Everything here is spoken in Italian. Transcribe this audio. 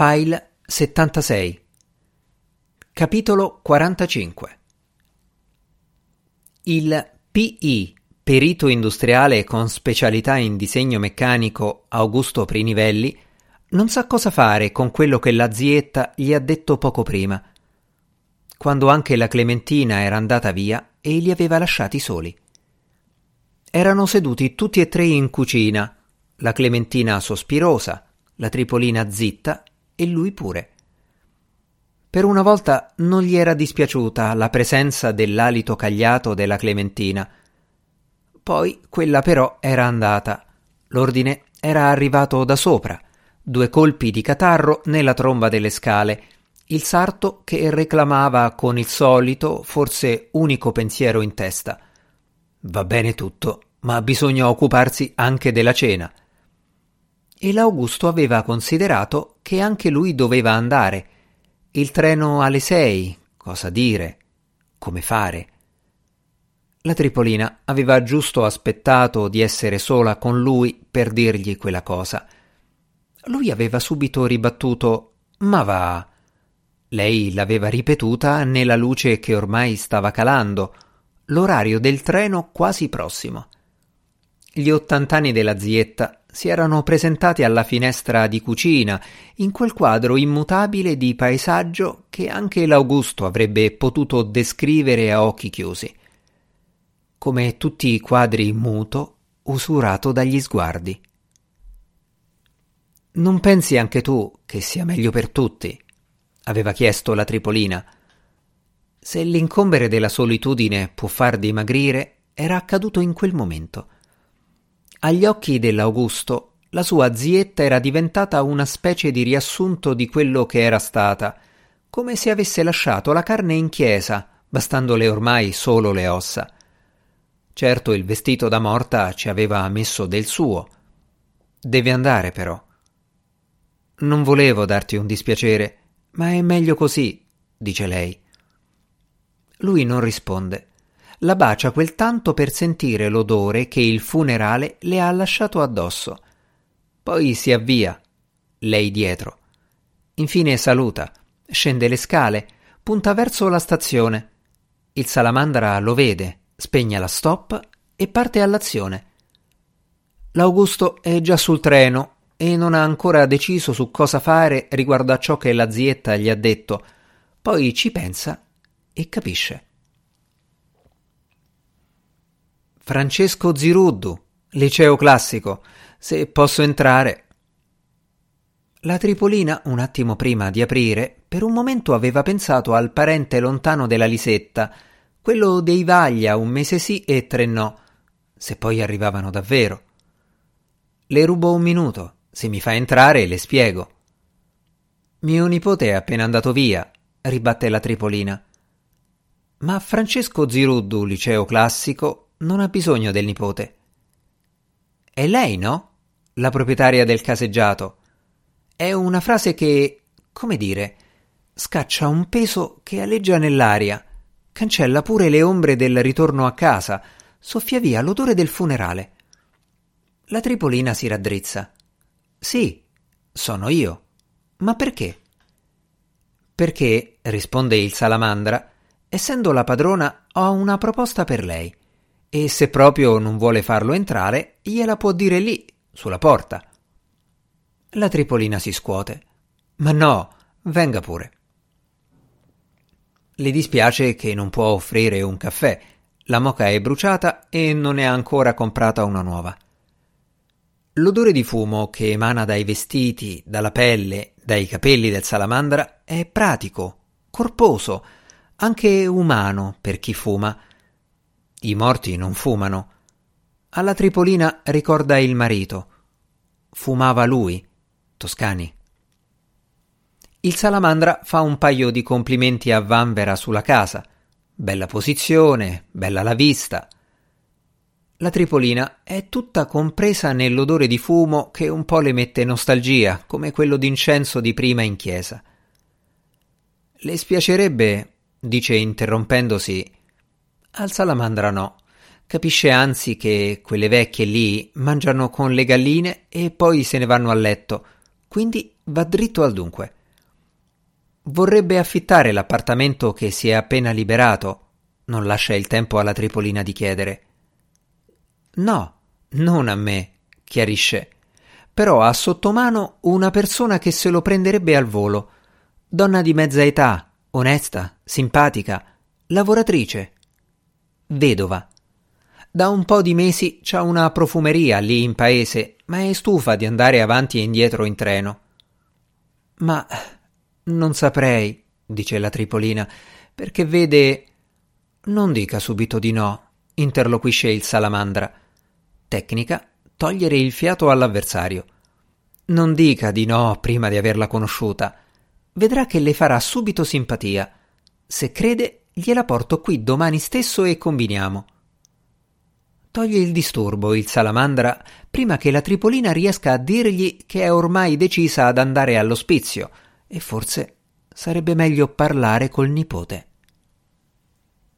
File 76 Capitolo 45 Il PI, perito industriale con specialità in disegno meccanico Augusto Prinivelli, non sa cosa fare con quello che la zietta gli ha detto poco prima, quando anche la Clementina era andata via e li aveva lasciati soli. Erano seduti tutti e tre in cucina, la Clementina sospirosa, la Tripolina zitta e lui pure. Per una volta non gli era dispiaciuta la presenza dell'alito cagliato della Clementina. Poi quella però era andata. L'ordine era arrivato da sopra. Due colpi di catarro nella tromba delle scale. Il sarto che reclamava con il solito, forse unico pensiero in testa. Va bene tutto, ma bisogna occuparsi anche della cena e l'Augusto aveva considerato che anche lui doveva andare. Il treno alle sei, cosa dire, come fare. La Tripolina aveva giusto aspettato di essere sola con lui per dirgli quella cosa. Lui aveva subito ribattuto Ma va. Lei l'aveva ripetuta nella luce che ormai stava calando, l'orario del treno quasi prossimo. Gli ottant'anni della zietta si erano presentati alla finestra di cucina, in quel quadro immutabile di paesaggio che anche l'Augusto avrebbe potuto descrivere a occhi chiusi. Come tutti i quadri muto, usurato dagli sguardi. Non pensi anche tu che sia meglio per tutti? aveva chiesto la Tripolina. Se l'incombere della solitudine può far dimagrire, era accaduto in quel momento. Agli occhi dell'Augusto, la sua zietta era diventata una specie di riassunto di quello che era stata, come se avesse lasciato la carne in chiesa, bastandole ormai solo le ossa. Certo il vestito da morta ci aveva messo del suo. Deve andare però. Non volevo darti un dispiacere, ma è meglio così, dice lei. Lui non risponde la bacia quel tanto per sentire l'odore che il funerale le ha lasciato addosso. Poi si avvia, lei dietro. Infine saluta, scende le scale, punta verso la stazione. Il salamandra lo vede, spegne la stop e parte all'azione. L'Augusto è già sul treno e non ha ancora deciso su cosa fare riguardo a ciò che la zietta gli ha detto. Poi ci pensa e capisce. Francesco Ziruddu, liceo classico. Se posso entrare. La Tripolina, un attimo prima di aprire, per un momento aveva pensato al parente lontano della Lisetta, quello dei Vaglia, un mese sì e tre no, se poi arrivavano davvero. Le rubo un minuto, se mi fa entrare le spiego. Mio nipote è appena andato via, ribatte la Tripolina. Ma Francesco Ziruddu, liceo classico, non ha bisogno del nipote. È lei, no? La proprietaria del caseggiato. È una frase che, come dire, scaccia un peso che aleggia nell'aria, cancella pure le ombre del ritorno a casa, soffia via l'odore del funerale. La Tripolina si raddrizza. Sì, sono io. Ma perché? Perché, risponde il salamandra, essendo la padrona, ho una proposta per lei e se proprio non vuole farlo entrare, gliela può dire lì, sulla porta. La Tripolina si scuote. Ma no, venga pure. Le dispiace che non può offrire un caffè. La moca è bruciata e non ne ha ancora comprata una nuova. L'odore di fumo che emana dai vestiti, dalla pelle, dai capelli del salamandra è pratico, corposo, anche umano per chi fuma i morti non fumano. Alla Tripolina ricorda il marito. Fumava lui, Toscani. Il salamandra fa un paio di complimenti a Vanvera sulla casa. Bella posizione, bella la vista. La Tripolina è tutta compresa nell'odore di fumo che un po' le mette nostalgia, come quello d'incenso di prima in chiesa. Le spiacerebbe, dice interrompendosi, al salamandra no. Capisce anzi che quelle vecchie lì mangiano con le galline e poi se ne vanno a letto, quindi Va dritto al dunque. Vorrebbe affittare l'appartamento che si è appena liberato. Non lascia il tempo alla Tripolina di chiedere. No, non a me, chiarisce. Però ha sotto mano una persona che se lo prenderebbe al volo. Donna di mezza età, onesta, simpatica, lavoratrice. Vedova. Da un po' di mesi c'ha una profumeria lì in paese, ma è stufa di andare avanti e indietro in treno. Ma non saprei, dice la Tripolina, perché vede. Non dica subito di no, interloquisce il salamandra. Tecnica togliere il fiato all'avversario. Non dica di no prima di averla conosciuta. Vedrà che le farà subito simpatia. Se crede, gliela porto qui domani stesso e combiniamo. Toglie il disturbo il salamandra prima che la Tripolina riesca a dirgli che è ormai decisa ad andare all'ospizio e forse sarebbe meglio parlare col nipote.